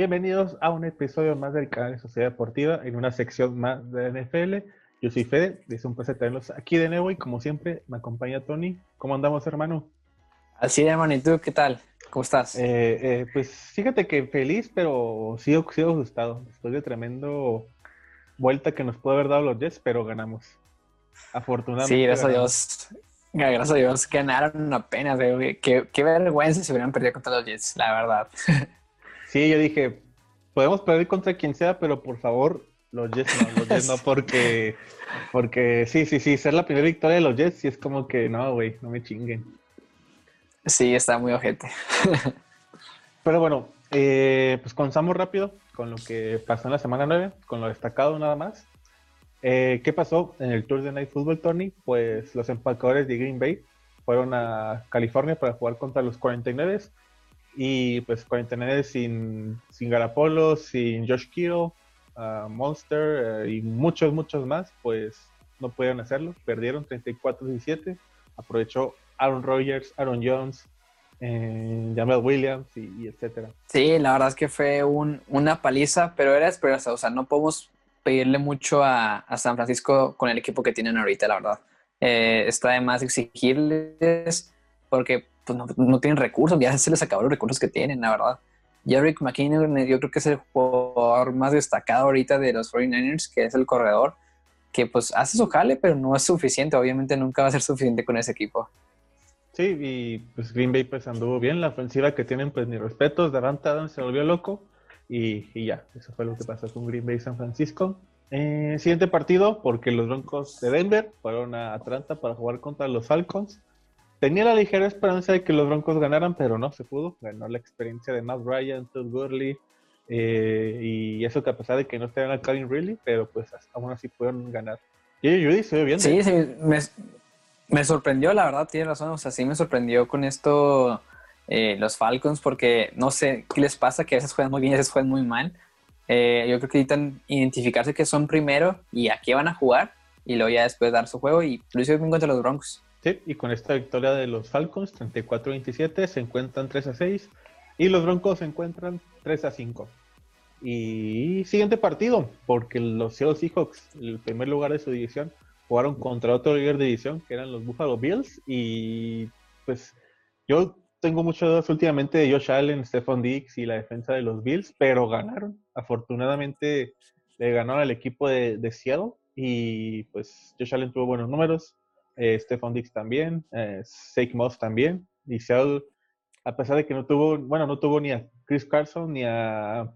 Bienvenidos a un episodio más del canal de Sociedad Deportiva en una sección más de NFL. Yo soy Fede, es un placer tenerlos aquí de nuevo y como siempre me acompaña Tony. ¿Cómo andamos, hermano? Así, hermano, ¿y tú qué tal? ¿Cómo estás? Eh, eh, pues fíjate que feliz, pero sigo, sigo asustado. Después de tremendo vuelta que nos puede haber dado los Jets, pero ganamos. Afortunadamente. Sí, gracias ganamos. a Dios. Gracias a Dios ganaron apenas. Qué, qué vergüenza si hubieran perdido contra los Jets, la verdad. Sí, yo dije, podemos perder contra quien sea, pero por favor, los Jets no, los Jets no, porque, porque sí, sí, sí, ser la primera victoria de los Jets, sí es como que no, güey, no me chinguen. Sí, está muy ojete. Pero bueno, eh, pues comenzamos rápido con lo que pasó en la semana 9, con lo destacado nada más. Eh, ¿Qué pasó en el Tour de Night Football, Tony? Pues los empacadores de Green Bay fueron a California para jugar contra los 49 y pues 49 sin, sin Garapolo, sin Josh Kittle, uh, Monster eh, y muchos, muchos más, pues no pudieron hacerlo, perdieron 34-17, aprovechó Aaron Rodgers, Aaron Jones, eh, Jamal Williams y, y, etcétera. Sí, la verdad es que fue un, una paliza, pero era esperanza, o sea, no podemos pedirle mucho a, a, San Francisco con el equipo que tienen ahorita, la verdad. Eh, está de más exigirles porque pues, no, tienen recursos, ya se les acabaron los recursos que tienen, la verdad. Jarrick McKinnon, yo creo que es el jugador más destacado ahorita de los 49ers, que es el corredor, que pues hace su jale, pero no es suficiente, obviamente nunca va a ser suficiente con ese equipo. Sí, y pues Green Bay pues anduvo bien, la ofensiva que tienen pues ni respetos, Davante Adams se volvió loco y, y, ya, eso fue lo que pasó con Green Bay San Francisco. Eh, siguiente partido, porque los Broncos de Denver fueron a Atlanta para jugar contra los Falcons. Tenía la ligera esperanza de que los Broncos ganaran, pero no se pudo. Ganó la experiencia de Matt Ryan, Todd Gurley, eh, y eso que a pesar de que no estaban a Calvin Ridley, pero pues aún así pudieron ganar. Y Judy se bien. Sí, sí, me, me, sorprendió, la verdad, tiene razón. O sea, sí me sorprendió con esto eh, los Falcons, porque no sé qué les pasa, que a veces juegan muy bien y a veces juegan muy mal. Eh, yo creo que necesitan identificarse que son primero y a qué van a jugar, y luego ya después dar su juego, y lo hicieron bien contra los Broncos. Sí, y con esta victoria de los Falcons, 34-27, se encuentran 3 a 6 y los Broncos se encuentran 3 a 5. Y siguiente partido, porque los Seattle Seahawks, el primer lugar de su división, jugaron contra otro líder de división, que eran los Buffalo Bills. Y pues yo tengo muchas dudas últimamente de Josh Allen, Stephon Diggs y la defensa de los Bills, pero ganaron. Afortunadamente le ganaron al equipo de, de Seattle y pues Josh Allen tuvo buenos números eh, Dix también, eh, Sake Moss también, y Seattle, a pesar de que no tuvo, bueno, no tuvo ni a Chris Carson ni a.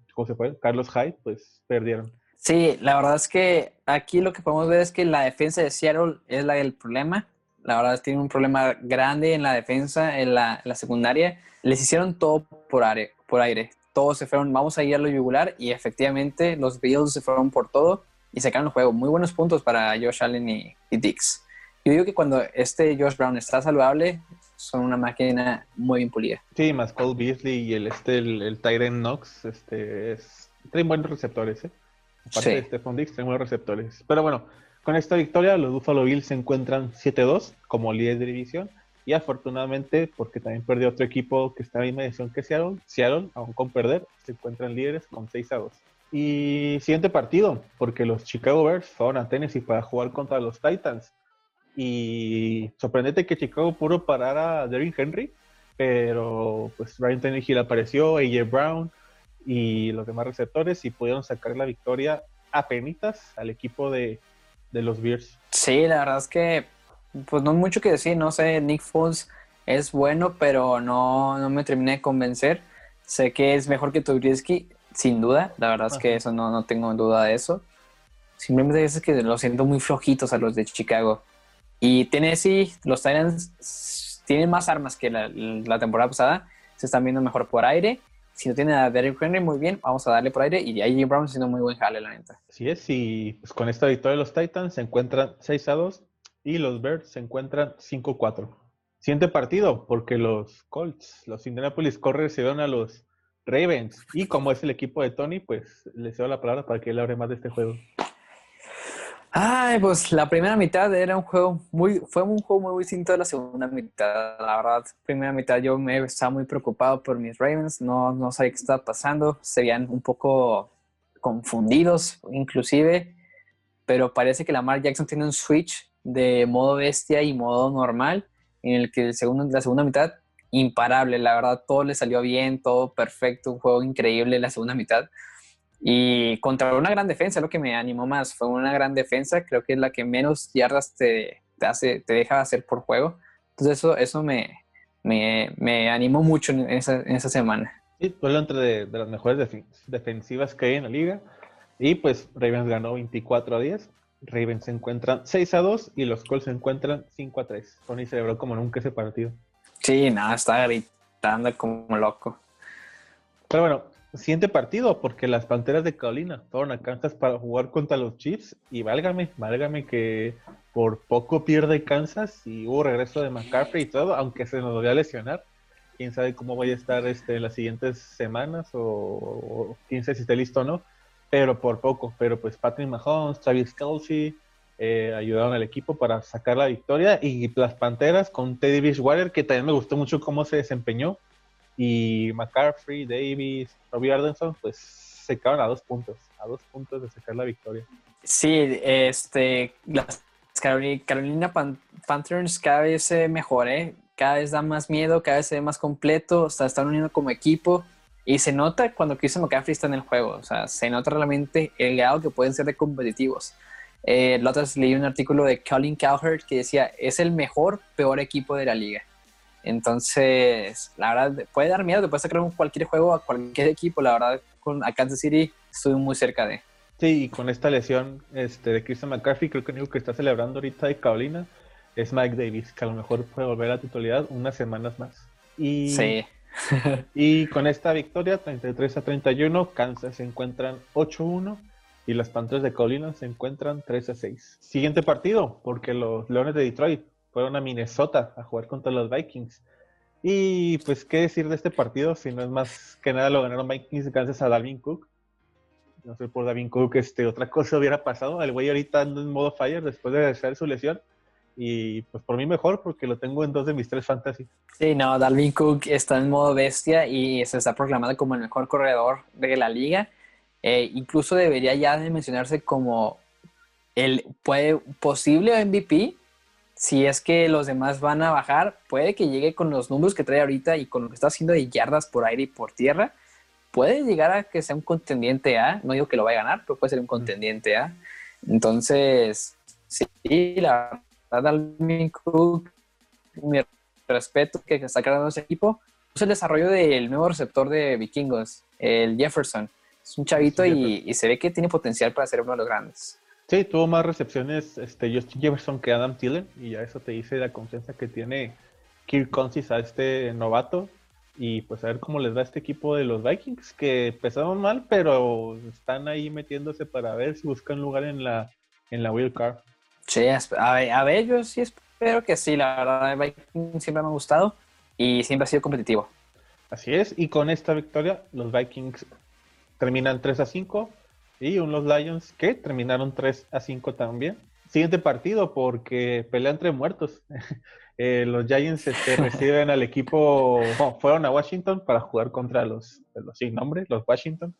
Carlos Hyde, pues perdieron. Sí, la verdad es que aquí lo que podemos ver es que la defensa de Seattle es la del problema. La verdad es que tiene un problema grande en la defensa, en la, en la secundaria. Les hicieron todo por aire, por aire. Todos se fueron, vamos a ir a lo yugular y efectivamente los Bills se fueron por todo y sacaron el juego. Muy buenos puntos para Josh Allen y, y Dix. Yo digo que cuando este Josh Brown está saludable, son una máquina muy bien pulida. Sí, más Cole Beasley y el, este, el, el Tyren Knox, este, es, traen buenos receptores, ¿eh? Aparte sí. de Stephon Diggs, traen buenos receptores. Pero bueno, con esta victoria, los Buffalo Bills se encuentran 7-2 como líder de división. Y afortunadamente, porque también perdió otro equipo que está en la misma división que Seattle, Seattle, aún con perder, se encuentran líderes con 6-2. Y siguiente partido, porque los Chicago Bears fueron a Tennessee para jugar contra los Titans. Y sorprendente que Chicago puro parar a Derrick Henry, pero pues Ryan Tannehill apareció, AJ Brown y los demás receptores y pudieron sacar la victoria a penitas al equipo de, de los Bears. Sí, la verdad es que pues no hay mucho que decir, no sé, Nick Foles es bueno, pero no, no me terminé de convencer. Sé que es mejor que Trubisky, sin duda, la verdad es que eso no, no tengo duda de eso. Simplemente es que lo siento muy flojitos a los de Chicago. Y Tennessee, los Titans tienen más armas que la, temporada pasada. Se están viendo mejor por aire. Si no tienen a Derrick Henry, muy bien, vamos a darle por aire. Y AJ Brown haciendo muy buen jale, la neta. Así es, y pues con esta victoria los Titans se encuentran 6 a 2 y los Bears se encuentran 5 a 4. Siguiente partido, porque los Colts, los Indianapolis Corres se dieron a los Ravens. Y como es el equipo de Tony, pues le cedo la palabra para que él hable más de este juego. Ay, pues la primera mitad era un juego muy, fue un juego muy distinto de la segunda mitad. La verdad, primera mitad yo me estaba muy preocupado por mis Ravens, no, no sabía qué estaba pasando, se veían un poco confundidos inclusive, pero parece que Lamar Jackson tiene un switch de modo bestia y modo normal, en el que la segunda mitad, imparable, la verdad, todo le salió bien, todo perfecto, un juego increíble la segunda mitad. Y contra una gran defensa, lo que me animó más fue una gran defensa, creo que es la que menos yardas te, te hace, te deja hacer por juego. Entonces eso, eso me, me, me animó mucho en esa, en esa semana. Sí, fue entre de, de las mejores defensivas que hay en la liga. Y pues Ravens ganó 24 a 10. Ravens se encuentran 6 a 2 y los Colts se encuentran 5 a 3. Tony celebró como nunca ese partido. Sí, nada, está gritando como loco. Pero bueno, siguiente partido, porque las Panteras de Carolina fueron a Kansas para jugar contra los Chiefs y válgame, válgame que por poco pierde Kansas y hubo regreso de McCaffrey y todo, aunque se nos volvió a lesionar. Quién sabe cómo vaya a estar este, en las siguientes semanas o, o quién sabe si esté listo o no pero por poco. Pero pues Patrick Mahomes, Travis Kelsey eh, ayudaron al equipo para sacar la victoria y las Panteras con Teddy Bridgewater, que también me gustó mucho cómo se desempeñó, y McCaffrey, Davis, Robbie Ardenson, pues se quedaron a dos puntos, a dos puntos de sacar la victoria. Sí, este, las Carolina Panthers cada vez se mejora, ¿eh? cada vez da más miedo, cada vez se ve más completo, hasta están uniendo como equipo. Y se nota cuando Christian McCaffrey está en el juego, o sea, se nota realmente el grado que pueden ser de competitivos. Eh, la otra vez leí un artículo de Colin Cowherd que decía, es el mejor, peor equipo de la liga. Entonces, la verdad, puede dar miedo, te puede sacar cualquier juego a cualquier equipo. La verdad, con a Kansas City estuve muy cerca de. Sí, y con esta lesión este, de Christian McCaffrey, creo que el único que está celebrando ahorita de Carolina es Mike Davis, que a lo mejor puede volver a titularidad unas semanas más. Y sí. y con esta victoria, 33 a 31, Kansas se encuentran 8-1 y las Panthers de Colina se encuentran 3 a 6. Siguiente partido, porque los Leones de Detroit fueron a Minnesota a jugar contra los Vikings. Y pues, ¿qué decir de este partido? Si no es más que nada lo ganaron Vikings gracias a Dalvin Cook. No sé por Dalvin Cook, este, otra cosa hubiera pasado. El güey ahorita anda en modo fire después de hacer su lesión. Y pues por mí mejor porque lo tengo en dos de mis tres fantasy. Sí, no, Dalvin Cook está en modo bestia y se está proclamado como el mejor corredor de la liga. Eh, incluso debería ya de mencionarse como el puede, posible MVP. Si es que los demás van a bajar, puede que llegue con los números que trae ahorita y con lo que está haciendo de yardas por aire y por tierra. Puede llegar a que sea un contendiente A. No digo que lo vaya a ganar, pero puede ser un contendiente A. Entonces, sí, la Dalvin Cook, mi respeto que está creando ese equipo, es el desarrollo del nuevo receptor de Vikingos, el Jefferson. Es un chavito y, se ve que tiene potencial para ser uno de los grandes. Sí, tuvo más recepciones este, Justin Jefferson que Adam Thielen y ya eso te dice la confianza que tiene Kirk Cousins a este novato y pues a ver cómo les va este equipo de los Vikings que empezaron mal pero están ahí metiéndose para ver si buscan lugar en la en la wild card. Sí, a ver, yo sí espero que sí, la verdad, Vikings siempre me ha gustado y siempre ha sido competitivo. Así es, y con esta victoria los Vikings terminan 3 a 5 y los Lions que terminaron 3 a 5 también. Siguiente partido porque pelea entre muertos. Eh, los Giants este, reciben al equipo, fueron a Washington para jugar contra los, los sin nombre, los Washington.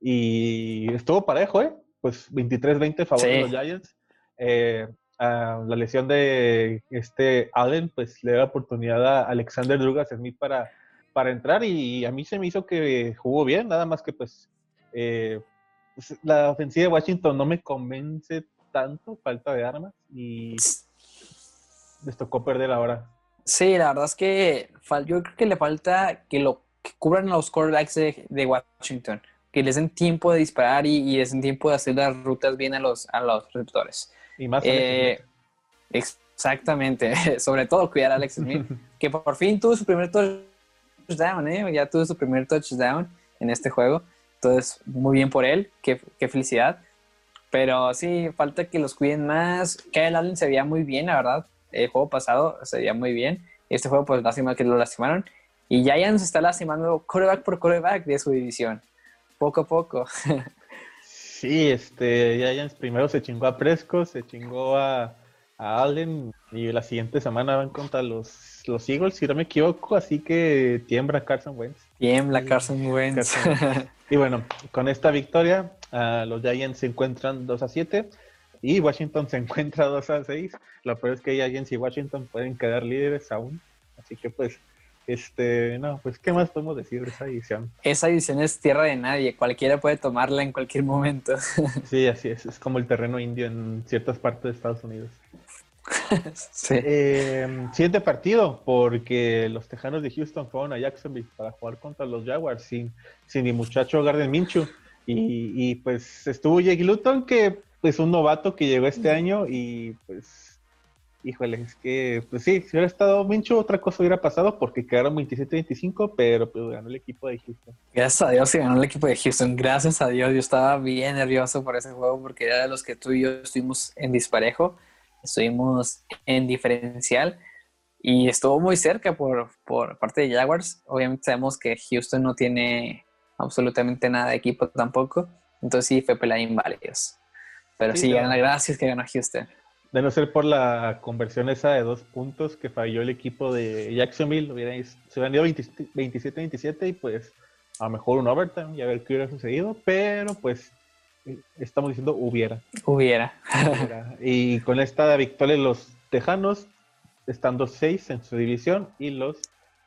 Y estuvo parejo, ¿eh? Pues 23-20 favor de los Giants. Eh, a la lesión de este Allen, pues le da la oportunidad a Alexander Drugas Smith para, para entrar y a mí se me hizo que jugó bien, nada más que pues, eh, pues la ofensiva de Washington no me convence tanto, falta de armas y les tocó perder ahora. Sí, la verdad es que yo creo que le falta que lo que cubran los quarterbacks de, Washington, que les den tiempo de disparar y, y, les den tiempo de hacer las rutas bien a los, a los receptores. Y más eh, Exactamente, sobre todo cuidar a Alex Smith, que por fin tuvo su primer touchdown, ¿eh? ya tuvo su primer touchdown en este juego. Entonces, muy bien por él, qué, qué felicidad. Pero sí, falta que los cuiden más. Kyle Allen se veía muy bien, la verdad. El juego pasado se veía muy bien. Este juego, pues, lástima que lo lastimaron. Y se está lastimando coreback por coreback de su división. Poco a poco. Sí, este, Giants primero se chingó a Presco, se chingó a, a Allen y la siguiente semana van contra los, los Eagles, si no me equivoco, así que tiembla Carson Wentz. Tiembla Carson Wentz. y bueno, con esta victoria, uh, los Giants se encuentran 2 a 7 y Washington se encuentra 2 a 6. Lo peor es que Giants y Washington pueden quedar líderes aún, así que pues este, no, pues, ¿qué más podemos decir de esa edición? Esa edición es tierra de nadie, cualquiera puede tomarla en cualquier momento. Sí, así es, es como el terreno indio en ciertas partes de Estados Unidos. sí. Eh, siguiente partido, porque los Tejanos de Houston fueron a Jacksonville para jugar contra los Jaguars sin, sin mi muchacho Garden Minchu. Y, y pues estuvo Jake Luton, que pues un novato que llegó este año y pues híjole, es que, pues sí, si hubiera estado Mincho, otra cosa hubiera pasado porque quedaron 27-25, pero pues ganó el equipo de Houston. Gracias a Dios que ganó el equipo de Houston, gracias a Dios. Yo estaba bien nervioso por ese juego porque era de los que tú y yo estuvimos en disparejo, estuvimos en diferencial y estuvo muy cerca por, por parte de Jaguars. Obviamente sabemos que Houston no tiene absolutamente nada de equipo tampoco, entonces sí fue pelea inválidos. Pero sí, sí gracias que ganó Houston. De no ser por la conversión esa de dos puntos que falló el equipo de Jacksonville, se hubieran ido 27-27 y pues a lo mejor un overtime y a ver qué hubiera sucedido, pero pues estamos diciendo hubiera. Hubiera. Y con esta victoria los Tejanos están 2-6 en su división y los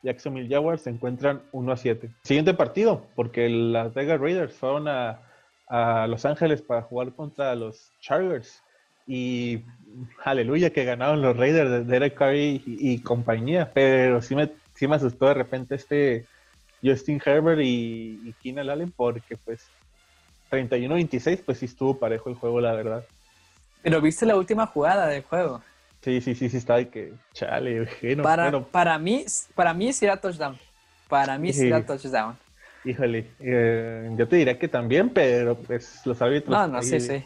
Jacksonville Jaguars se encuentran 1-7. Siguiente partido, porque las Vegas Raiders fueron a, a Los Ángeles para jugar contra los Chargers y aleluya que ganaron los Raiders de Derek Curry y, compañía, pero sí me, sí me asustó de repente este Justin Herbert y, y Keenan Allen porque pues 31-26 pues sí estuvo parejo el juego la verdad. Pero viste la última jugada del juego. Sí, sí, sí, sí, está de que, chale, para, para mí, para mí sí era touchdown. Para mí sí, era touchdown. Híjole, eh, yo te diría que también, pero pues los árbitros. No, no, sí, sí.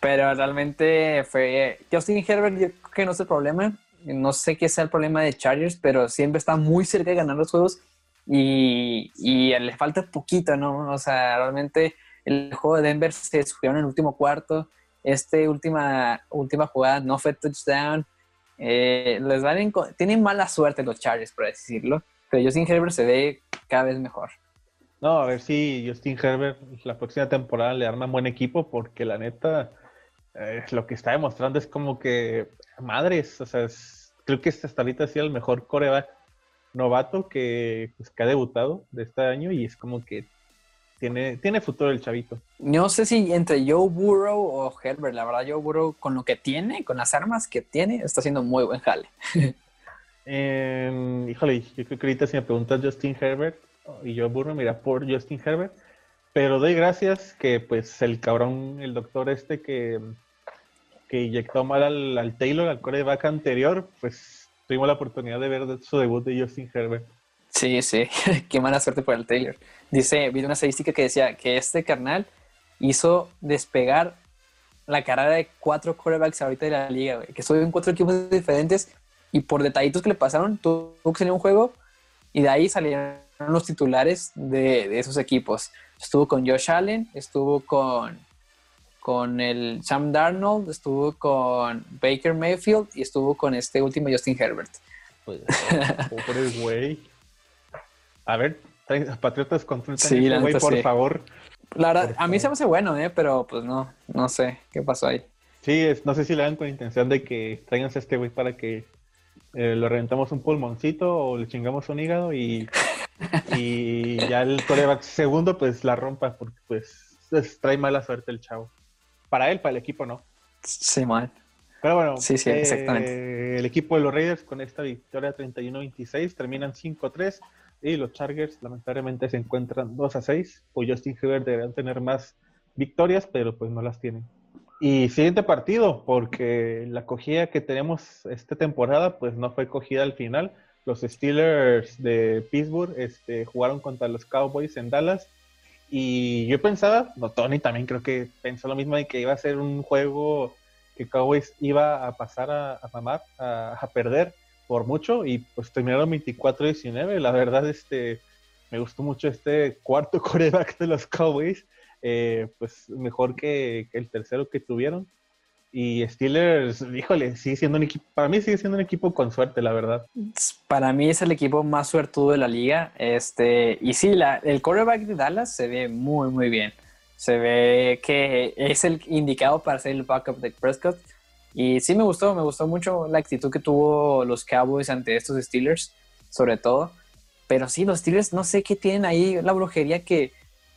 Pero realmente fue. Justin Herbert, yo creo que no es el problema. No sé qué sea el problema de Chargers, pero siempre está muy cerca de ganar los juegos y, y le falta poquito, ¿no? O sea, realmente el juego de Denver se jugaron en el último cuarto. Este última, última jugada no fue touchdown. Eh, les van tienen mala suerte los Chargers, por decirlo. Pero Justin Herbert se ve cada vez mejor. No, a ver si Justin Herbert la próxima temporada le arma buen equipo, porque la neta, eh, lo que está demostrando es como que, madres, o sea, creo que hasta ahorita ha sido el mejor coreback novato que, pues, que ha debutado de este año y es como que tiene, tiene futuro el chavito. No sé si entre Joe Burrow o Herbert, la verdad Joe Burrow con lo que tiene, con las armas que tiene, está haciendo muy buen jale. Em, híjole, yo creo que ahorita si me preguntas Justin Herbert y Joe Burrow, mira por Justin Herbert, pero doy gracias que pues el cabrón, el doctor este que, que inyectó mal al, Taylor, al coreback anterior, pues tuvimos la oportunidad de ver su debut de Justin Herbert. Sí, sí, qué mala suerte por el Taylor. Dice, vi una estadística que decía que este carnal hizo despegar la carrera de cuatro quarterbacks ahorita de la liga, güey, que en cuatro equipos diferentes y por detallitos que le pasaron, tuvo que salir un juego y de ahí salieron los titulares de, de esos equipos. Estuvo con Josh Allen, estuvo con, con el Sam Darnold, estuvo con Baker Mayfield y estuvo con este último Justin Herbert. Pues, pobre güey. A ver, Patriotas contra sí, güey, por favor. La verdad, a mí se me hace bueno, ¿eh? pero pues no, no sé qué pasó ahí. Sí, no sé si le dan con intención de que traigan a este güey para que eh, lo reventamos un pulmoncito o le chingamos un hígado y y ya el coreback segundo, pues la rompa, porque pues, trae mala suerte el chavo. Para él, para el equipo no. Sí, mal. Pero bueno, sí, sí, eh, el equipo de los Raiders con esta victoria 31-26 terminan 5-3 y los Chargers lamentablemente se encuentran 2-6. Pues Justin Herbert deberían tener más victorias, pero pues no las tienen. Y siguiente partido, porque la cogida que tenemos esta temporada pues no fue cogida al final los Steelers de Pittsburgh este, jugaron contra los Cowboys en Dallas. Y yo pensaba, no, Tony también creo que pensó lo mismo de que iba a ser un juego que Cowboys iba a pasar a, a mamar, a, perder por mucho. Y pues terminaron 24-19. La verdad, este, me gustó mucho este cuarto coreback de los Cowboys. eh, pues mejor que, el tercero que tuvieron. Y Steelers, híjole, sigue siendo un equipo, para mí sigue siendo un equipo con suerte, la verdad. Para mí es el equipo más suertudo de la liga. Este, y sí, la, el quarterback de Dallas se ve muy, muy bien. Se ve que es el indicado para ser el backup de Prescott. Y sí me gustó, me gustó mucho la actitud que tuvo los Cowboys ante estos Steelers, sobre todo. Pero sí, los Steelers no sé qué tienen ahí, la brujería que,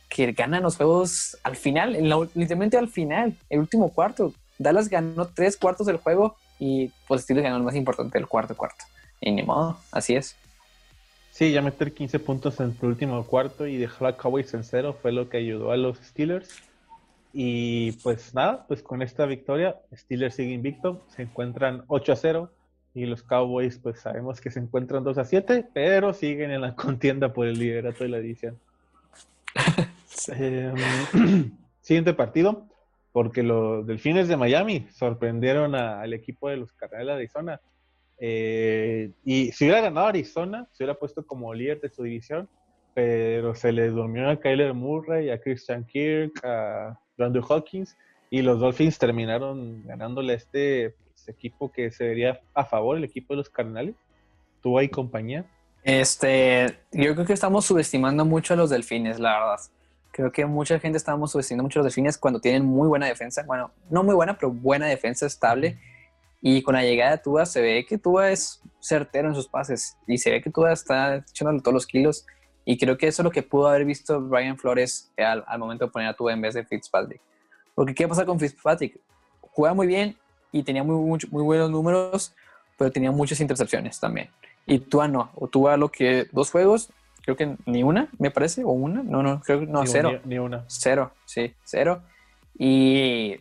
que ganan los juegos al final, literalmente al final, el último cuarto. Dallas ganó tres cuartos del juego y pues Steelers ganó el más importante, el cuarto cuarto. Y ni modo, así es. Sí, ya meter 15 puntos en el último cuarto y dejar a Cowboys en cero fue lo que ayudó a los Steelers. Y pues nada, pues con esta victoria, Steelers sigue invicto, se encuentran 8 a 0 y los Cowboys pues sabemos que se encuentran 2 a 7, pero siguen en la contienda por el liderato de la división. Em, siguiente partido, porque los Delfines de Miami sorprendieron al equipo de los Cardenales de Arizona. Eh, y si hubiera ganado Arizona, se hubiera puesto como líder de su división, pero se le durmió a Kyler Murray, a Christian Kirk, a Andrew Hawkins, y los Dolphins terminaron ganándole a este pues, equipo que se vería a favor, el equipo de los Cardenales. Tú y compañía. Este, yo creo que estamos subestimando mucho a los Delfines, la verdad. Creo que mucha gente estamos subestimando mucho los Delfines cuando tienen muy buena defensa. Bueno, no muy buena, pero buena defensa estable. Y con la llegada de Tua se ve que Tua es certero en sus pases y se ve que Tua está echándole todos los kilos. Y creo que eso es lo que pudo haber visto Brian Flores al, momento de poner a Tua en vez de Fitzpatrick. Porque ¿qué pasa con Fitzpatrick? Juega muy bien y tenía muy, muy, buenos números, pero tenía muchas intercepciones también. Y Tua no. O Tua lo que dos juegos, creo que ni una, me parece, o una. No, no, creo que no, cero. Ni, una. Cero, sí, cero. Y,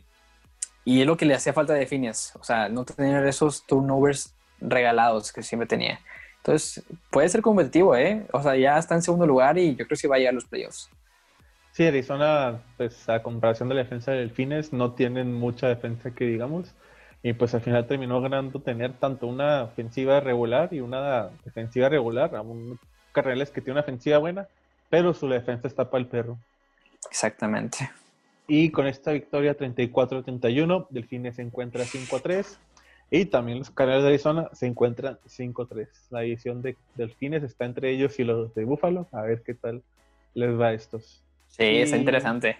y es lo que le hacía falta de Phineas. O sea, no tener esos turnovers regalados que siempre tenía. Entonces, puede ser competitivo, ¿eh? O sea, ya está en segundo lugar y yo creo que sí va a llegar a los playoffs. Sí, Arizona, pues a comparación de la defensa de Delfines, no tienen mucha defensa que digamos. Y pues al final terminó ganando tener tanto una ofensiva regular y una defensiva regular. A un Carreles que tiene una ofensiva buena, pero su defensa está para el perro. Exactamente. Y con esta victoria 34-31, Delfines se encuentra 5-3. Y también los Cardenales de Arizona se encuentran 5-3. La división de Delfines está entre ellos y los de Buffalo. A ver qué tal les va a estos. Sí, es interesante.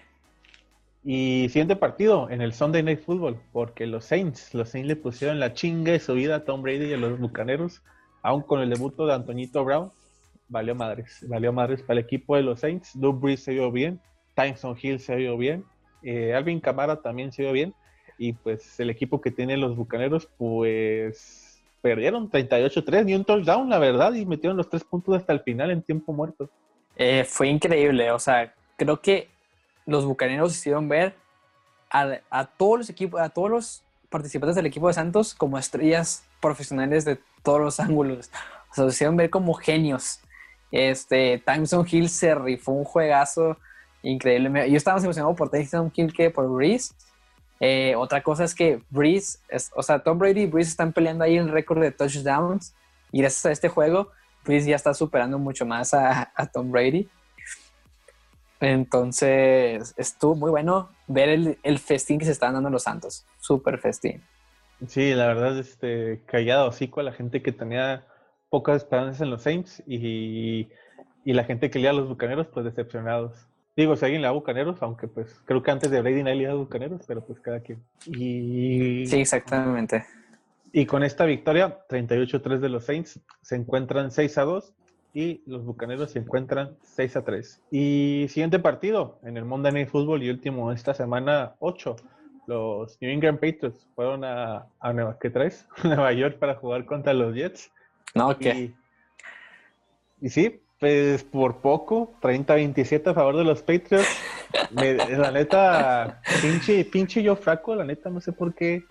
Y siguiente partido en el Sunday Night Football, porque los Saints, los Saints le pusieron la chinga de su vida a Tom Brady y a los Bucaneros, aún con el debut de Antonito Brown, valió madres, valió madres para el equipo de los Saints. Drew Brees se vio bien, Tyson Hill se vio bien, eh, Alvin Camara también se vio bien, y pues el equipo que tiene los Bucaneros, pues perdieron 38-3, ni un touchdown, la verdad, y metieron los tres puntos hasta el final en tiempo muerto. Eh, fue increíble, o sea, creo que los Bucaneros hicieron ver a, todos los equipos, a todos los participantes del equipo de Santos como estrellas profesionales de todos los ángulos. O sea, se hicieron ver como genios. Este, Tyson Hill se rifó un juegazo increíble. Yo estaba más emocionado por Tyson Hill que por Breeze. Eh, otra cosa es que Breeze, o sea, Tom Brady y Breeze están peleando ahí el récord de touchdowns y gracias a este juego, Breeze ya está superando mucho más a, Tom Brady. Entonces, estuvo muy bueno ver el, festín que se están dando los Santos. Súper festín. Sí, la verdad, este, callado hocico a la gente que tenía pocas esperanzas en los Saints y, y la gente que leía a los Bucaneros, pues decepcionados. Digo, si alguien le da Bucaneros, aunque pues creo que antes de Brady nadie le da Bucaneros, pero pues cada quien. Y... Sí, exactamente. Y con esta victoria, 38-3 de los Saints, se encuentran 6 a 2 y los Bucaneros se encuentran 6 a 3. Y siguiente partido en el Monday Night Football y último esta semana 8. Los New England Patriots fueron a, a Nueva, ¿qué traes? Nueva York para jugar contra los Jets. No, ¿qué? Y, y sí, pues por poco, 30-27 a favor de los Patriots. la neta, pinche, pinche yo fraco, la neta, no sé por qué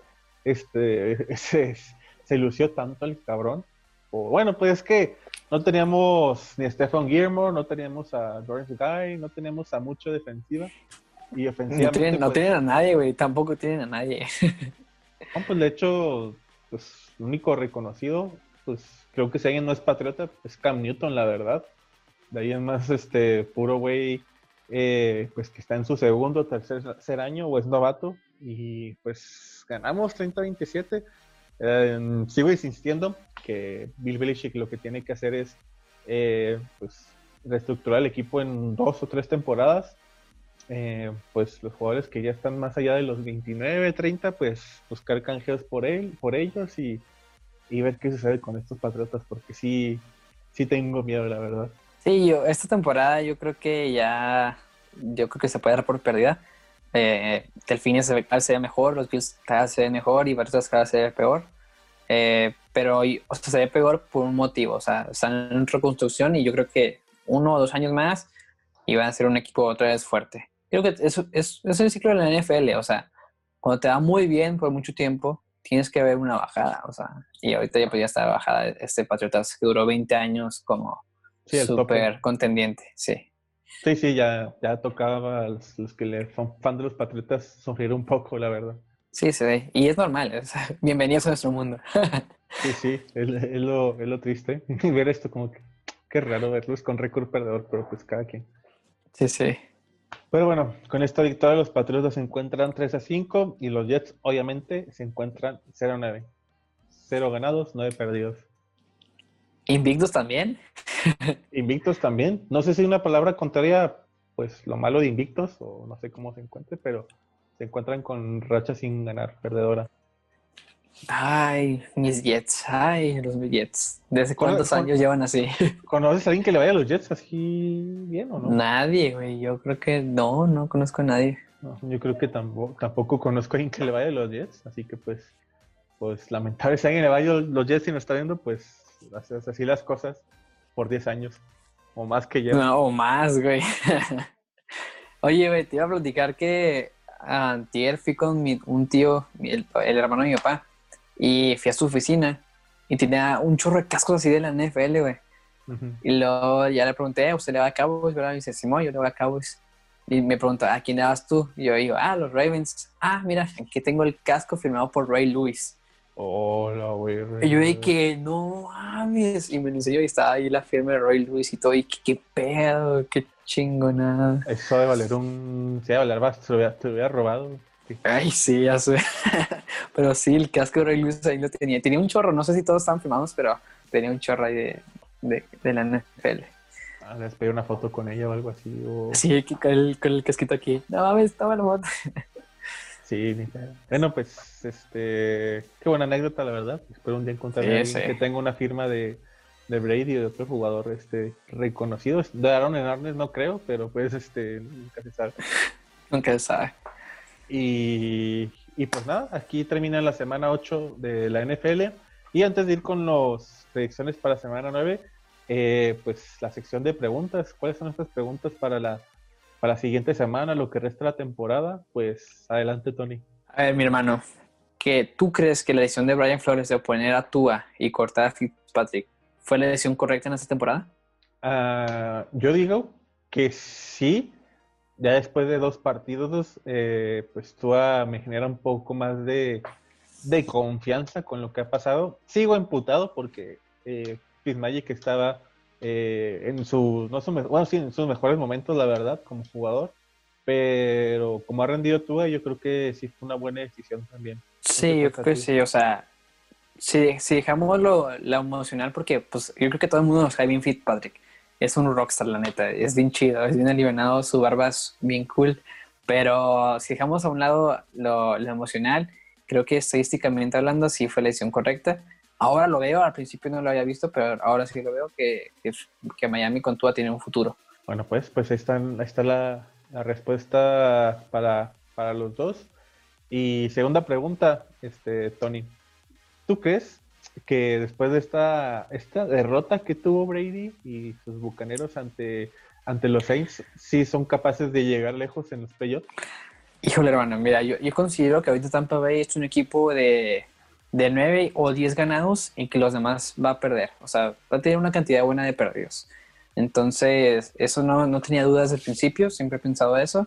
este, se, se lució tanto el cabrón. O, bueno, pues es que no teníamos ni a Stephen Gilmore, no teníamos a Lawrence Guy, no teníamos a mucho defensiva. Y ofensivamente. No tienen, pues a nadie, güey, tampoco tienen a nadie. no, pues de hecho, pues el único reconocido, pues creo que si alguien no es patriota, es Cam Newton, la verdad. De ahí es más este puro güey eh, pues que está en su segundo tercer, año o es novato y pues ganamos 30-27. sigo insistiendo que Bill Belichick lo que tiene que hacer es eh, pues reestructurar el equipo en dos o tres temporadas. Eh, pues los jugadores que ya están más allá de los 29, 30, pues buscar canjeos por él, por ellos y, y ver qué sucede con estos patriotas, porque sí, sí tengo miedo, la verdad. Sí, yo, esta temporada yo creo que ya, yo creo que se puede dar por perdida. Eh, Delfines se ve, mejor, los Bills cada vez se ve mejor y Barças cada vez se ve peor. Eh, pero o sea, se ve peor por un motivo, o sea, están en reconstrucción y yo creo que uno o dos años más y van a ser un equipo otra vez fuerte. Creo que eso es, es el ciclo de la NFL, o sea, cuando te va muy bien por mucho tiempo, tienes que ver una bajada, o sea, y ahorita ya, pues ya está bajada este Patriotas que duró 20 años como súper contendiente, sí. Sí, sí, ya, ya tocaba a los, que le son fan de los Patriotas sufrir un poco, la verdad. Sí, sí, y es normal, bienvenidos a nuestro mundo. sí, sí, es, lo, es lo triste, ver esto como que, qué raro verlos con récord perdedor, pero pues cada quien. Sí, sí. Pero bueno, con esta victoria los Patriotas se encuentran 3 a 5 y los Jets obviamente se encuentran 0 a 9. 0 ganados, 9 perdidos. ¿Invictos también? Invictos también. No sé si una palabra contraria, pues lo malo de invictos, o no sé cómo se encuentre, pero se encuentran con racha sin ganar, perdedora. Ay, mis Jets, ay, los Jets. ¿Desde cuántos años llevan así? ¿Conoces a alguien que le vaya a los Jets así bien o no? Nadie, güey. Yo creo que no, no conozco a nadie. yo creo que tampoco, tampoco conozco a alguien que le vaya a los Jets, así que pues, pues lamentable si alguien le vaya a los Jets y no está viendo, pues haces así las cosas por 10 años o más que lleva. No, o más, güey. Oye, güey, te iba a platicar que antier fui con un tío, el hermano de mi papá y fui a su oficina y tenía un chorro de cascos así de la NFL, güey. Y luego ya le pregunté, ¿usted le va a Cowboys? ¿verdad? Y dice, Simón, yo le voy a Cowboys. Y me preguntó, ¿a quién le vas tú? Y yo digo, ah, los Ravens. Ah, mira, aquí tengo el casco firmado por Ray Lewis. Hola, güey. Y yo dije, no mames. Y me lo enseñó y estaba ahí la firma de Ray Lewis y todo. Y qué, pedo, qué chingonada. Eso de valer un. Sí, de valer bastante. Te lo hubiera robado. Ay, sí, ya sé. pero sí, el casco de Ray Lewis ahí lo tenía. Tenía un chorro, no sé si todos estaban filmados, pero tenía un chorro ahí de, de, la NFL. Ah, les pedí una foto con ella o algo así. Sí, con el, con el casquito aquí. No mames, estaba la foto. sí, bueno, pues, este, qué buena anécdota, la verdad. Espero un día encontrar a alguien que tenga una firma de, de Brady o de otro jugador este, reconocido. De Aaron Hernández no creo, pero pues, este, nunca se sabe. nunca se sabe. Y, pues nada, aquí termina la semana 8 de la NFL. Y antes de ir con las predicciones para semana 9, eh, pues la sección de preguntas. ¿Cuáles son nuestras preguntas para la, para la siguiente semana, lo que resta de la temporada? Pues adelante, Tony. A ver, mi hermano, que tú crees que la decisión de Brian Flores de oponer a Tua y cortar a Fitzpatrick fue la decisión correcta en esta temporada? Ah, yo digo que sí, ya después de dos partidos, eh, pues Tua me genera un poco más de, confianza con lo que ha pasado. Sigo emputado porque eh, Fitzmagic estaba eh, en, su, no bueno, sí, en sus mejores momentos, la verdad, como jugador. Pero como ha rendido Tua, yo creo que sí fue una buena decisión también. Sí, yo creo que sí, o sea, si, dejamos lo, emocional, porque pues yo creo que todo el mundo nos cae bien Fitzpatrick es un rockstar, la neta. Es bien chido, es bien aliviado, su barba es bien cool. Pero si dejamos a un lado lo, emocional, creo que estadísticamente hablando sí fue la decisión correcta. Ahora lo veo, al principio no lo había visto, pero ahora sí lo veo que, que, Miami con Tua tiene un futuro. Bueno, pues, pues ahí está, está la, la, respuesta para, para los dos. Y segunda pregunta, este, Tony. ¿Tú crees que después de esta, esta derrota que tuvo Brady y sus bucaneros ante, ante los Saints, sí son capaces de llegar lejos en los playoffs? Híjole, hermano, mira, yo, yo considero que ahorita Tampa Bay es un equipo de, de 9 o 10 ganados y que los demás va a perder. O sea, va a tener una cantidad buena de perdidos. Entonces, eso no, no tenía dudas desde el principio, siempre he pensado eso.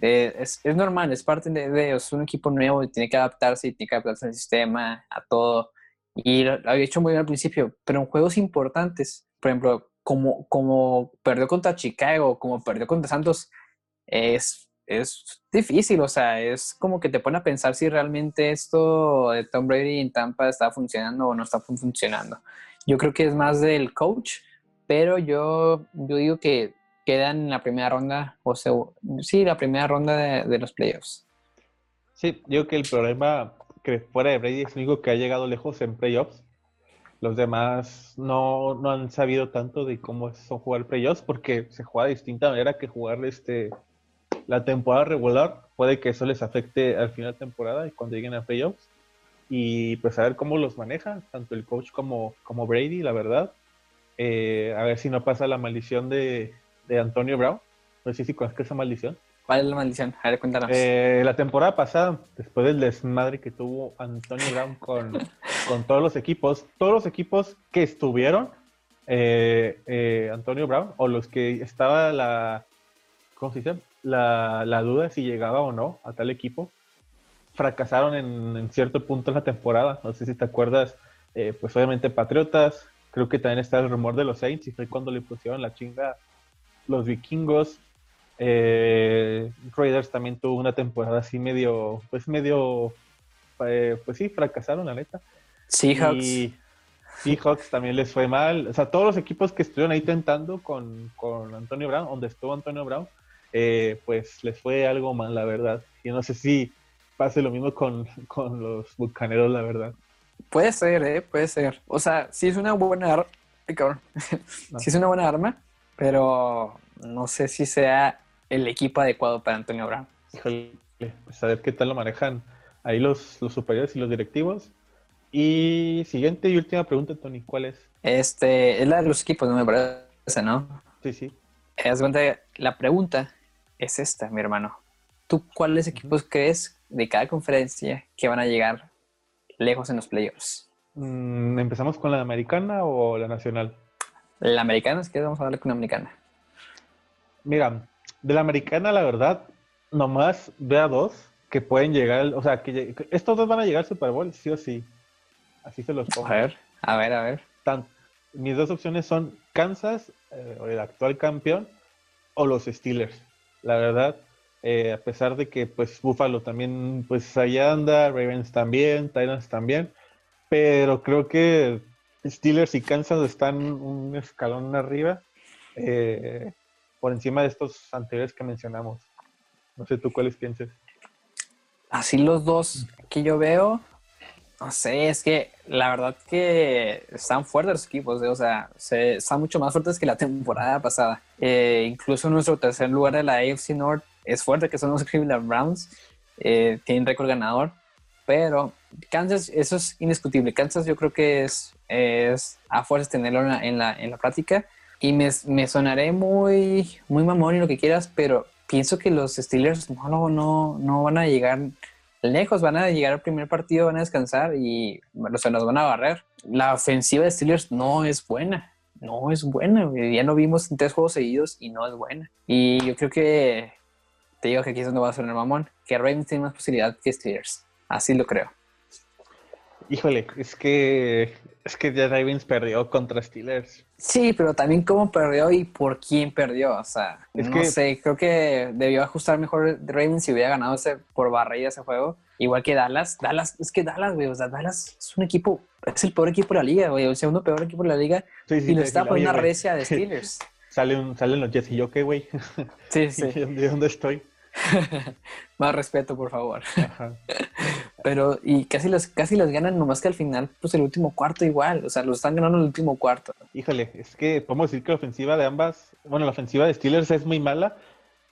Eh, es, es, normal, es parte de, de, un equipo nuevo y tiene que adaptarse y tiene que adaptarse al sistema, a todo. Y lo, había hecho muy bien al principio, pero en juegos importantes, por ejemplo, como, como perdió contra Chicago, como perdió contra Santos, es, es difícil, o sea, es como que te pone a pensar si realmente esto de Tom Brady en Tampa está funcionando o no está funcionando. Yo creo que es más del coach, pero yo, yo digo que quedan en la primera ronda, o sea, sí, la primera ronda de, de los playoffs. Sí, creo que el problema que fuera de Brady es el único que ha llegado lejos en playoffs. Los demás no, no han sabido tanto de cómo son jugar playoffs porque se juega de distinta manera que jugar este, la temporada regular. Puede que eso les afecte al final de temporada y cuando lleguen a playoffs. Y pues a ver cómo los maneja, tanto el coach como, como Brady, la verdad. Eh, a ver si no pasa la maldición de, de Antonio Brown. No sé si conoces esa maldición. ¿Cuál es la maldición? A ver, cuéntanos. Eh, la temporada pasada, después del desmadre que tuvo Antonio Brown con, con todos los equipos, todos los equipos que estuvieron, eh, eh, Antonio Brown, o los que estaba la, ¿cómo se dice? La, la duda si llegaba o no a tal equipo, fracasaron en, en cierto punto en la temporada. No sé si te acuerdas, pues obviamente Patriotas, creo que también está el rumor de los Saints, y fue cuando le pusieron la chinga los vikingos. Eh, Raiders también tuvo una temporada así medio, pues medio, eh, pues sí, fracasaron la neta. Seahawks. Y Seahawks también les fue mal. O sea, todos los equipos que estuvieron ahí tentando con, con Antonio Brown, donde estuvo Antonio Brown, eh, pues les fue algo mal, la verdad. Y no sé si pase lo mismo con, con los bucaneros, la verdad. Puede ser, ¿eh? Puede ser. O sea, sí es una buena arma. cabrón. No. sí es una buena arma, pero no sé si sea el equipo adecuado para Antonio Brown. Híjole, pues a ver qué tal lo manejan ahí los, los superiores y los directivos. Y siguiente y última pregunta, Tony, ¿cuál es? Este, es la de los equipos, no me parece, ¿no? Sí, sí. La pregunta es esta, mi hermano. ¿Tú cuáles equipos crees de cada conferencia que van a llegar lejos en los playoffs? Mm, ¿Empezamos con la americana o la nacional? La americana, es que vamos a darle con la americana. Mira, de la americana, la verdad, nomás ve a dos que pueden llegar, o sea, que estos dos van a llegar al Super Bowl, sí o sí. Así se los pongo. A ver, a ver, a ver. Tan- mis dos opciones son Kansas, eh, el actual campeón, o los Steelers. La verdad, eh, a pesar de que pues Buffalo también, pues allá anda, Ravens también, Titans también, pero creo que Steelers y Kansas están un escalón arriba, eh, por encima de estos anteriores que mencionamos. No sé tú cuáles pienses. Así los dos que yo veo, no sé, es que la verdad que están fuertes los equipos, eh, o sea, se, están mucho más fuertes que la temporada pasada. Eh, incluso nuestro tercer lugar de la AFC North es fuerte, que son los Cleveland Browns, eh, tienen récord ganador, pero Kansas, eso es indiscutible. Kansas yo creo que es, es a fuerzas tenerlo en la, en la, en la práctica y me, sonaré muy, muy mamón y lo que quieras, pero pienso que los Steelers no, no, no, van a llegar lejos, van a llegar al primer partido, van a descansar y se nos van a barrer. La ofensiva de Steelers no es buena, no es buena. Ya lo vimos en tres juegos seguidos y no es buena. Y yo creo que, te digo que aquí es donde va a sonar mamón, que Ravens tiene más posibilidad que Steelers. Así lo creo. Híjole, es que es que ya Ravens perdió contra Steelers. Sí, pero también cómo perdió y por quién perdió. O sea, Es no que- sé, creo que debió ajustar mejor Ravens si hubiera ganado ese por barrilla ese juego. Igual que Dallas. Dallas, es que Dallas, güey, o sea, Dallas es un equipo, es el peor equipo de la liga, güey, el segundo peor equipo de la liga. Sí, sí, y lo está por una recia de Steelers. Sale un, salen los Jets y yo, ¿qué, güey? Sí, sí. ¿De dónde estoy? Más respeto, por favor. Ajá. Pero, y casi las, casi las ganan, nomás que al final, pues el último cuarto igual. O sea, los están ganando el último cuarto. Híjole, es que podemos decir que la ofensiva de ambas, bueno, la ofensiva de Steelers es muy mala,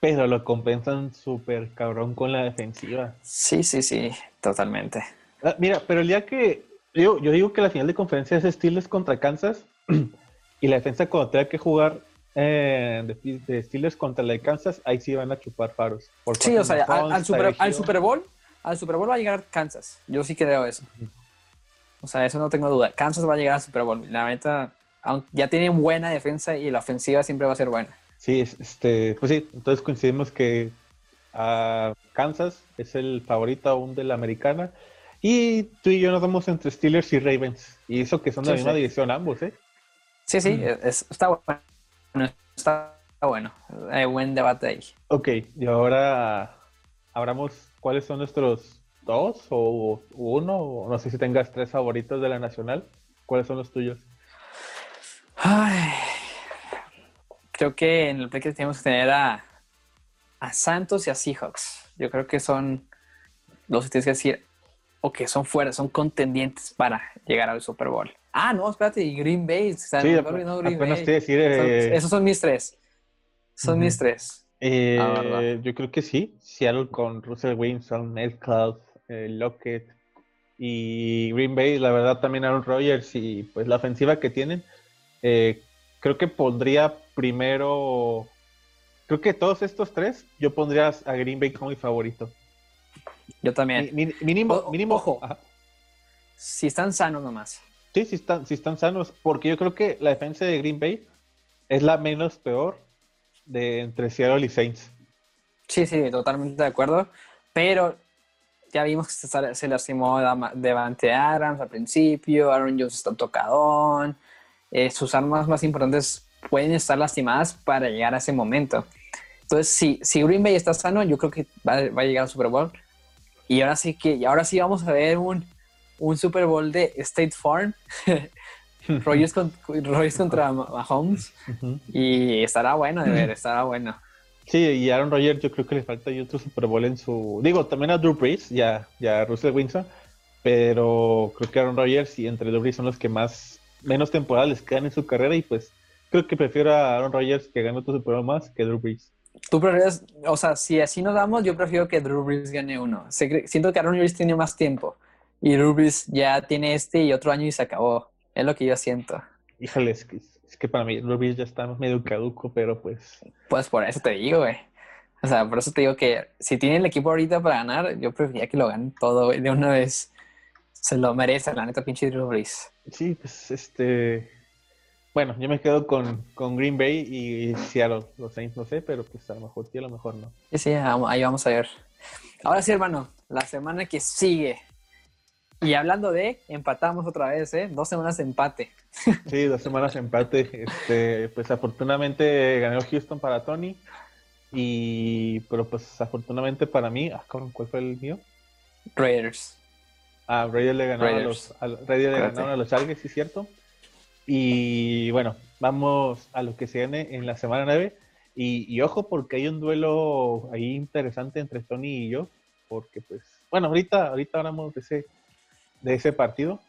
pero lo compensan súper cabrón con la defensiva. Sí, sí, sí, totalmente. Ah, mira, pero el día que yo, yo digo que la final de conferencia es Steelers contra Kansas y la defensa cuando tenga que jugar eh, de, de Steelers contra la de Kansas, ahí sí van a chupar faros. Por Sí, o sea, al, Super, al Bowl, al Super Bowl va a llegar Kansas. Yo sí creo eso. O sea, eso no tengo duda. Kansas va a llegar al Super Bowl. La neta, aunque ya tienen buena defensa y la ofensiva siempre va a ser buena. Sí, es- este, pues sí, entonces coincidimos que ah, Kansas es el favorito aún de la americana. Y tú y yo nos vamos entre Steelers y Ravens. Y eso que son de la misma sí. división ambos, ¿eh? Sí, sí, Mm. es- está bueno. Está bueno. Hay buen debate ahí. Ok, y ahora abramos cuáles son nuestros dos o uno, o no sé si tengas tres favoritos de la Nacional. ¿Cuáles son los tuyos? Ay, creo que en el play que tenemos que tener a, a Santos y a Seahawks. Yo creo que son los que tienes que decir, o que son fuera, son contendientes para llegar al Super Bowl. Ah, no, espérate, y Green Bay. sí, apenas te decir, eh, esos son mis tres. Son mis tres. Eh, yo creo que sí. Seattle con Russell Wilson, Metcalf, eh, Lockett y Green Bay, la verdad también Aaron Rodgers y pues la ofensiva que tienen. creo que pondría primero, creo que todos estos tres, yo pondría a Green Bay como mi favorito. Yo también. mínimo, mínimo. Ojo. Si están sanos nomás. Sí, si están, si están sanos, porque yo creo que la defensa de Green Bay es la menos peor de entre Seattle y Saints. Sí, sí, totalmente de acuerdo. Pero ya vimos que se, se lastimó Devante Adams al principio, Aaron Jones está tocadón. Eh, sus armas más importantes pueden estar lastimadas para llegar a ese momento. Entonces, si, si Green Bay está sano, yo creo que va, va a llegar al Super Bowl. Y ahora sí que, y ahora sí vamos a ver un, un Super Bowl de State Farm. Rogers, contra Mahomes. Y estará bueno de ver, estará bueno. Sí, y Aaron Rodgers yo creo que le falta otro Super Bowl en su... Digo, también a Drew Brees, ya, ya a Russell Wilson, pero creo que Aaron Rodgers y entre Drew Brees son los que más, menos temporadas les quedan en su carrera y pues creo que prefiero a Aaron Rodgers que gane otro Super Bowl más que Drew Brees. Tú prefieres, o sea, si así nos damos, yo prefiero que Drew Brees gane uno. Siento que Aaron Rodgers tiene más tiempo y Brees ya tiene este y otro año y se acabó. Es lo que yo siento. Híjole, es que, para mí Brees ya está medio caduco, pero pues... Pues por eso te digo, güey. O sea, por eso te digo que si tiene el equipo ahorita para ganar, yo preferiría que lo ganen todo, güey, de una vez. Se lo merece, la neta, pinche Drew Brees. Sí, pues este bueno, yo me quedo con, Green Bay y Seattle. Los Saints no sé, pero pues a lo mejor sí, a lo mejor no. Sí, sí, ahí vamos a ver. Ahora sí, hermano, la semana que sigue. Y hablando de, empatamos otra vez, ¿eh? Dos semanas de empate. Sí, dos semanas de empate. Este, pues afortunadamente ganó Houston para Tony. Y, pero pues afortunadamente para mí, ah, ¿cuál fue el mío? Raiders. Ah, Raiders le ganaron a los, Raiders le ganaron a los Chargers, sí, cierto. Y bueno, vamos a lo que se viene en la semana 9. Y, ojo, porque hay un duelo ahí interesante entre Tony y yo. Porque, pues, bueno, ahorita, ahorita hablamos de ese, de ese partido.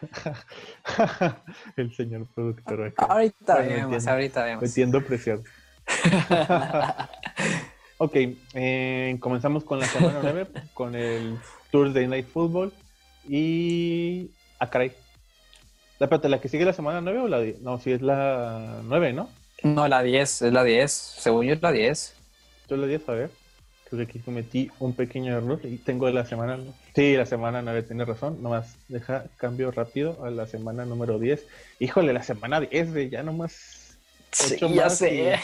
El señor productor. Ahorita vemos, ahorita vemos. Metiendo presión. ok, eh, comenzamos con la semana 9, con el Thursday Night Football. Y. Ah, caray, Espérate, ¿la que sigue la semana 9 o la 10? No, sí es la 9, ¿no? No, la 10, es la 10. Según yo es la 10. Yo es la 10, a ver. Creo que aquí cometí un pequeño error y tengo la semana. Sí, la semana 9 tiene razón. Nomás deja cambio rápido a la semana número 10. Híjole, la semana 10, de ya nomás. Sí, ya sé.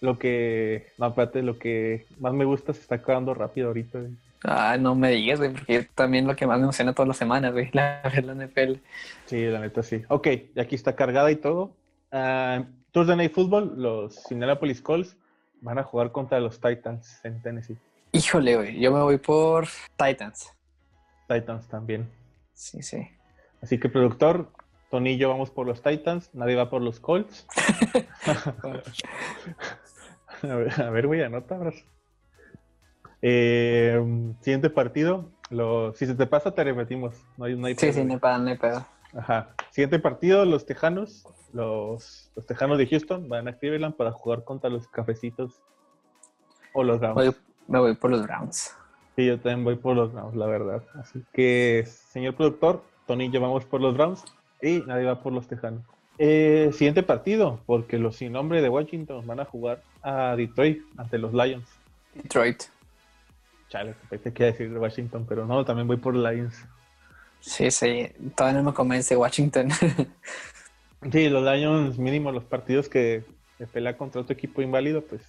Lo que. No, espérate, lo que más me gusta se está acabando rápido ahorita. Ah, no me digas, güey, porque también lo que más me emociona todas las semanas, güey, la, la NFL. Sí, la neta sí. Ok, y aquí está cargada y todo. Uh, Thursday Night Football, los Indianapolis Colts van a jugar contra los Titans en Tennessee. Híjole, güey, yo me voy por Titans. Titans también. Sí, sí. Así que, productor, Tony y yo vamos por los Titans, nadie va por los Colts. a ver, güey, anota. Eh, siguiente partido. Lo, si se te pasa, te repetimos. No hay, no sí, sí, no hay pedo, Ajá. Siguiente partido, los Tejanos. Los, los Tejanos de Houston van a Cleveland para jugar contra los Cafecitos o los Browns. me voy por los Browns. Sí, yo también voy por los Browns, la verdad. Así que, señor productor, Tony y yo vamos por los Browns y nadie va por los Tejanos. Eh, siguiente partido, porque los sin nombre de Washington van a jugar a Detroit ante los Lions. Detroit chale, te quiero decir de Washington, pero no, también voy por Lions. Sí, sí, todavía no me convence Washington. sí, los Lions, mínimo los partidos que pelea contra otro equipo inválido, pues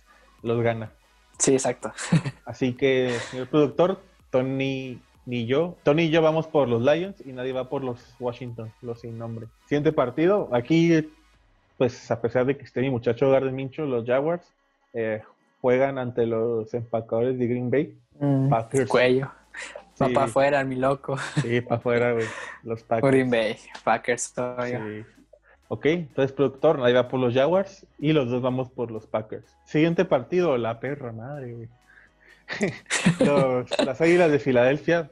los gana. Sí, exacto. Así que, señor productor, Tony ni yo, Tony y yo vamos por los Lions y nadie va por los Washington, los sin nombre. Siguiente partido, aquí pues a pesar de que esté mi muchacho Garden Mincho, los Jaguars eh, juegan ante los empacadores de Green Bay. Mm, Packers. Cuello. Va Sí. para afuera, mi loco. Sí, para afuera, güey. Los Packers. Green Bay. Packers todavía. Sí. Ok, entonces productor, nadie va por los Jaguars y los dos vamos por los Packers. Siguiente partido, la perra madre, güey. Los- las Águilas de Filadelfia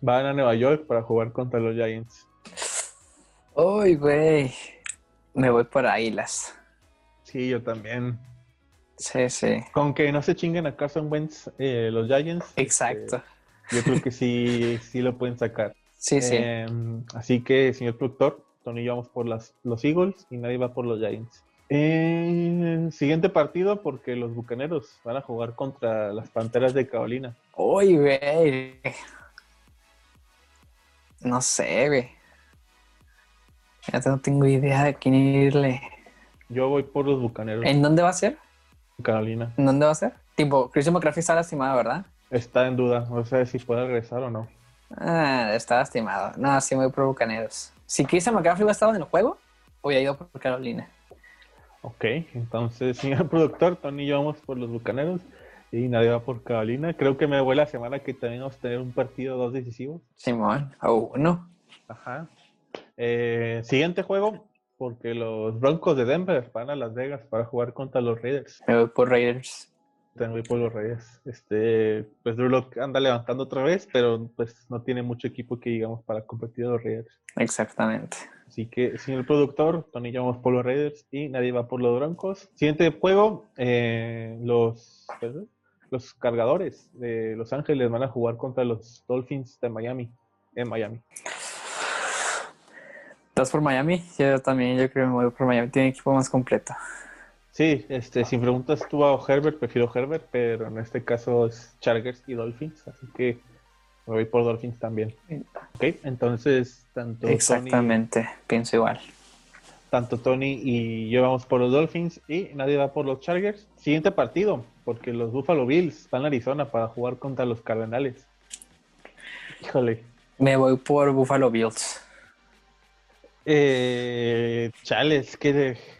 van a Nueva York para jugar contra los Giants. Uy, güey. Me voy por Águilas. Sí, yo también. Sí, sí. Con que no se chinguen a Carson Wentz eh, los Giants. Exacto. eh, yo creo que sí, sí lo pueden sacar. Sí, sí. Eh, así que, señor productor, Tony y yo vamos por las, los Eagles y nadie va por los Giants. Eh, siguiente partido porque los Bucaneros van a jugar contra las Panteras de Carolina. Uy, güey. No sé, güey. Ya no tengo idea de quién irle. Yo voy por los Bucaneros ¿En dónde va a ser? Carolina. ¿En dónde va a ser? Tipo, Christian McCaffrey está lastimado, ¿verdad? Está en duda, no sé si puede regresar o no. Ah, está lastimado. No, sí voy por Bucaneros. Si Christian McCaffrey hubiera estado en el juego, hubiera ido por Carolina. Ok, entonces, señor productor, Tony y yo vamos por los Bucaneros y nadie va por Carolina. Creo que me voy la semana que también vamos a tener un partido dos decisivos. Simón, a uno. Ajá. Eh, siguiente juego, porque los Broncos de Denver van a Las Vegas para jugar contra los Raiders. Me voy por Raiders. Voy por los Raiders. Este, pues Drew Lock anda levantando otra vez, pero pues no tiene mucho equipo que digamos para competir a los Raiders. Exactamente. Así que, señor productor, Tony vamos por los Raiders y nadie va por los Broncos. Siguiente juego, eh, los, ¿perdón? los cargadores de Los Ángeles van a jugar contra los Dolphins de Miami, en Miami. ¿Estás por Miami? Yo también, yo creo que me voy por Miami. Tiene equipo más completo. Sí, este, sin preguntas tú a Herbert, prefiero Herbert, pero en este caso es Chargers y Dolphins, así que me voy por Dolphins también. Ok, entonces tanto Tony, Exactamente, pienso igual. tanto Tony y yo vamos por los Dolphins y nadie va por los Chargers. Siguiente partido, porque los Buffalo Bills van a Arizona para jugar contra los Cardenales. Híjole. Me voy por Buffalo Bills. Eh, chales, que de...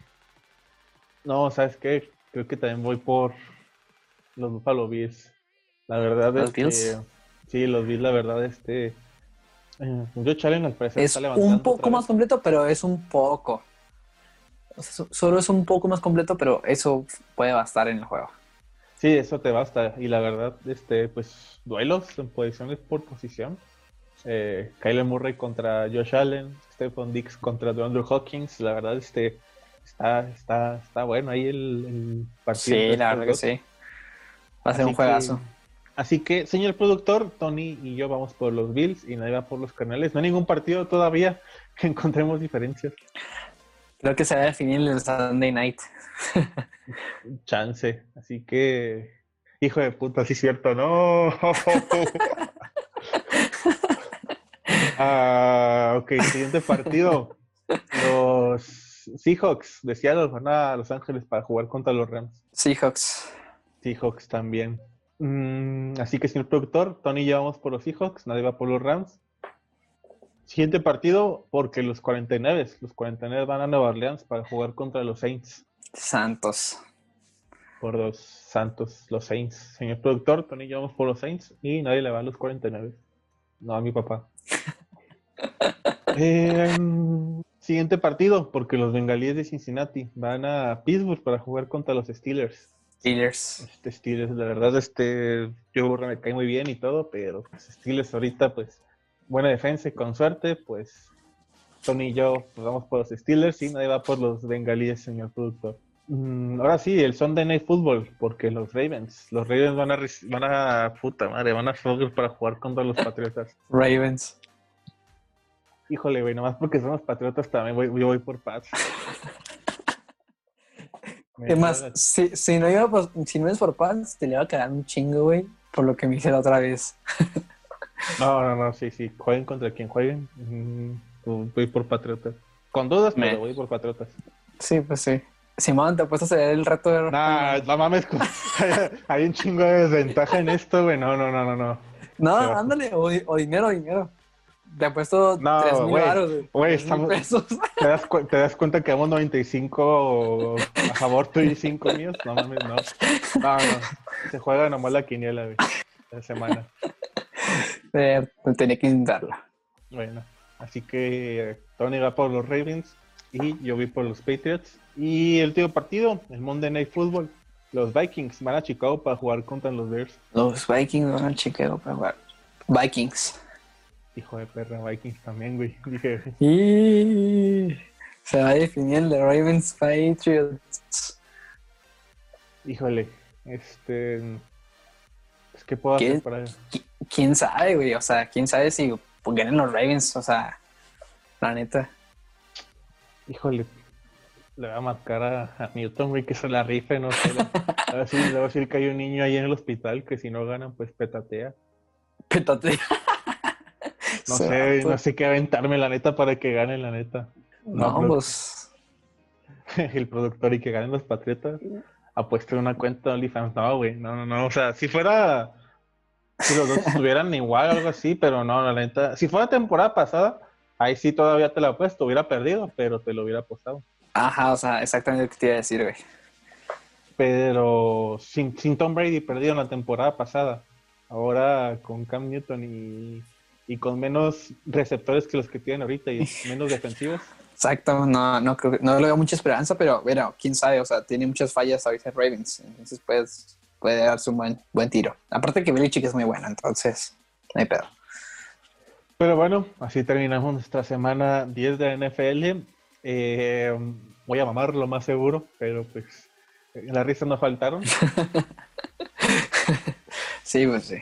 No, ¿sabes qué? Creo que también voy por los Buffalo Bills. La verdad ¿Los es que... Sí, los Bills, la verdad, este... eh, Yo Chalen al parecer Es está levantando un poco más completo, pero es un poco. O sea, so- solo es un poco más completo, pero eso puede bastar en el juego. Sí, eso te basta. Y la verdad, este, pues, duelos en posiciones por posición. Eh, Kyler Murray contra Josh Allen, Stephon Dix contra DeAndre Hawkins. La verdad, este, está, está, está bueno ahí el, el partido. Sí, la verdad que sí. Va a ser Así un juegazo. que- así que, señor productor, Tony y yo vamos por los Bills y nadie va por los Canales. No hay ningún partido todavía que encontremos diferencias. Creo que se va a definir el Sunday night. Chance. Así que, hijo de puta, sí es cierto, no. Ah, ok, siguiente partido. Los Seahawks de Seattle van a Los Ángeles para jugar contra los Rams. Seahawks. Seahawks también. Mm, así que, señor productor, Tony y yo vamos por los Seahawks, nadie va por los Rams. Siguiente partido, porque los 49, los 49 van a Nueva Orleans para jugar contra los Saints. Santos. Por los Santos, los Saints. Señor productor, Tony y yo vamos por los Saints y nadie le va a los 49. No, a mi papá. Eh, siguiente partido, porque los bengalíes de Cincinnati van a Pittsburgh para jugar contra los Steelers. Steelers. Este Steelers, la verdad, este, yo me cae muy bien y todo, pero pues, Steelers ahorita, pues, buena defensa y con suerte, pues, Tony y yo pues, vamos por los Steelers y nadie va por los bengalíes, señor productor. Mm, ahora sí, el Sunday Night Football, porque los Ravens, los Ravens van a, van a, puta madre, van a Fogger para jugar contra los Patriotas. Ravens. Híjole, güey, nomás porque somos Patriotas también voy, yo voy por Pats. Me Es más, si, si, no iba por- si no es por Pats, te le va a quedar un chingo, güey, por lo que me hice la otra vez. No, no, no, sí, sí. Jueguen contra quien jueguen. mm, pues voy por Patriotas. Con dudas, Me- pero voy por Patriotas. Sí, pues sí. Simón, te apuesto a hacer el reto de... Nah, no mames. Hay un chingo de desventaja en esto, güey. No, no, no, no, no. no, pero- ándale, o, o dinero, dinero. Te ha puesto No, 3 mil baros, güey, 3,000 estamos- pesos. ¿Te das, te das cuenta que vamos 95 a favor tú y 5 míos? No mames, no. No, no. Se juega nomás la quiniela, güey. La semana. Eh, tenía que intentarlo. Bueno, así que Tony va por los Ravens y yo vi por los Patriots. Y el último partido, el Monday Night Football. Los Vikings van a Chicago para jugar contra los Bears. Los Vikings van a Chicago para jugar. Vikings. Hijo de perra, Vikings también, güey. Dije, Y se va a definir el de Ravens Patriots. híjole, este. Pues, ¿Qué puedo hacer para.? Qui- ¿Quién sabe, güey? O sea, ¿quién sabe si pues, ganen los Ravens? O sea, la neta. Híjole, le voy a marcar a, a Newton, güey, que se la rife, no sé. le- A le voy a decir que hay un niño ahí en el hospital que si no ganan, pues petatea. Pétate. No sé, no sé qué aventarme, la neta, para que ganen, la neta. No, no, pues. el productor y que ganen los Patriotas, apuesto en una cuenta de OnlyFans. No, güey, no, no, no. O sea, si fuera. Si los dos estuvieran igual o algo así, pero no, la neta. Si fuera temporada pasada, ahí sí todavía te la apuesto. Hubiera perdido, pero te lo hubiera apostado. Ajá, o sea, exactamente lo que te iba a decir, güey. Pero sin, sin Tom Brady perdido en la temporada pasada. Ahora con Cam Newton y, y con menos receptores que los que tienen ahorita y menos defensivos. Exacto, no, no creo no le veo mucha esperanza, pero bueno, quién sabe, o sea, tiene muchas fallas ahorita Ravens, entonces pues, puede darse un buen, buen tiro. Aparte que Belichick es muy bueno, entonces, no hay pedo. Pero bueno, así terminamos nuestra semana 10 de la NFL. Eh, voy a mamar lo más seguro, pero pues eh, las risas no faltaron. Sí, pues sí.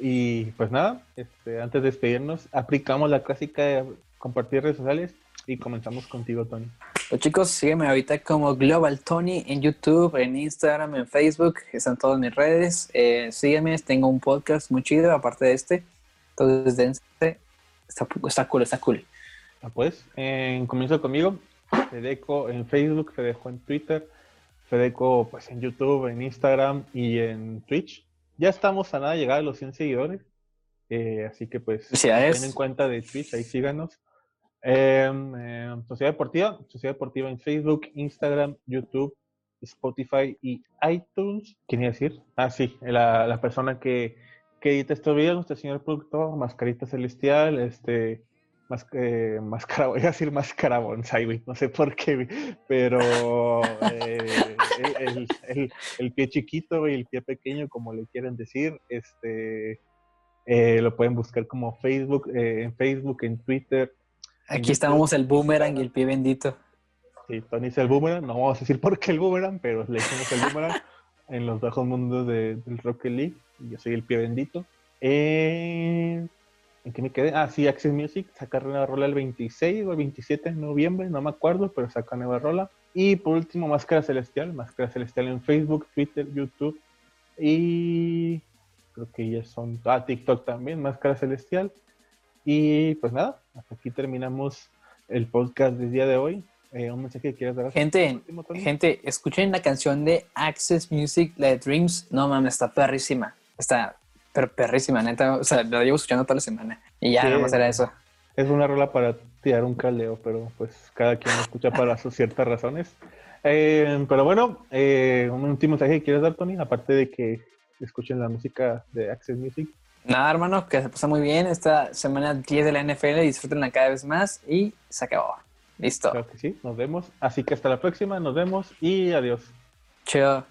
Y pues nada, este, antes de despedirnos, aplicamos la clásica de compartir redes sociales y comenzamos contigo, Tony. Pues chicos, sígueme ahorita como Global Tony en YouTube, en Instagram, en Facebook, están todas mis redes. Eh, sígueme, tengo un podcast muy chido, aparte de este. Entonces, dense. Está, está cool, está cool. Ah, pues, en comienzo conmigo, Fedeco en Facebook, Fedeco en Twitter, Fedeco pues en YouTube, en Instagram y en Twitch. Ya estamos a nada de llegar a los 100 seguidores, eh, así que pues ten en cuenta de Twitch, ahí síganos. Eh, eh, Sociedad Deportiva, Sociedad Deportiva en Facebook, Instagram, YouTube, Spotify y iTunes. ¿Quién iba a decir? Ah, sí, la, la persona que, que edita estos videos, nuestro señor productor, Mascarita Celestial, este, más, eh, máscara, voy a decir máscara bonsai, güey, no sé por qué, güey, pero eh, el, el- pie chiquito y el pie pequeño, como le quieren decir, este, eh, lo pueden buscar como Facebook, eh, en Facebook, en Twitter. en Aquí YouTube, estábamos el en boomerang y el pie bendito. Sí, Tony es el boomerang, no vamos a decir por qué el boomerang, pero le decimos el boomerang en los bajos mundos de- del Rocket League. Y yo soy el pie bendito. Eh, ¿En qué me quedé? Ah, sí, Access Music saca nueva rola el 26 o el 27 de noviembre, no me acuerdo, pero saca nueva rola. Y por último, Máscara Celestial, Máscara Celestial en Facebook, Twitter, YouTube y creo que ya son, ah, TikTok también, Máscara Celestial. Y pues nada, hasta aquí terminamos el podcast del día de hoy. Eh, un mensaje que quieras dar. Gente, último? Gente, escuchen la canción de Access Music, la de Dreams. No mames, está perrísima. Está per- perrísima, neta. O sea, la llevo escuchando toda la semana. Y ya, Sí. nada más era eso. Es una rola para tirar un caldeo, pero pues cada quien lo escucha para sus ciertas razones. Eh, pero bueno, eh, un último mensaje que quieres dar, Tony, aparte de que escuchen la música de Access Music. Nada, hermano, que se pasa muy bien. Esta semana 10 de la NFL, disfrútenla cada vez más y se acabó. Listo. Claro que sí, nos vemos. Así que hasta la próxima, nos vemos y adiós. Chido.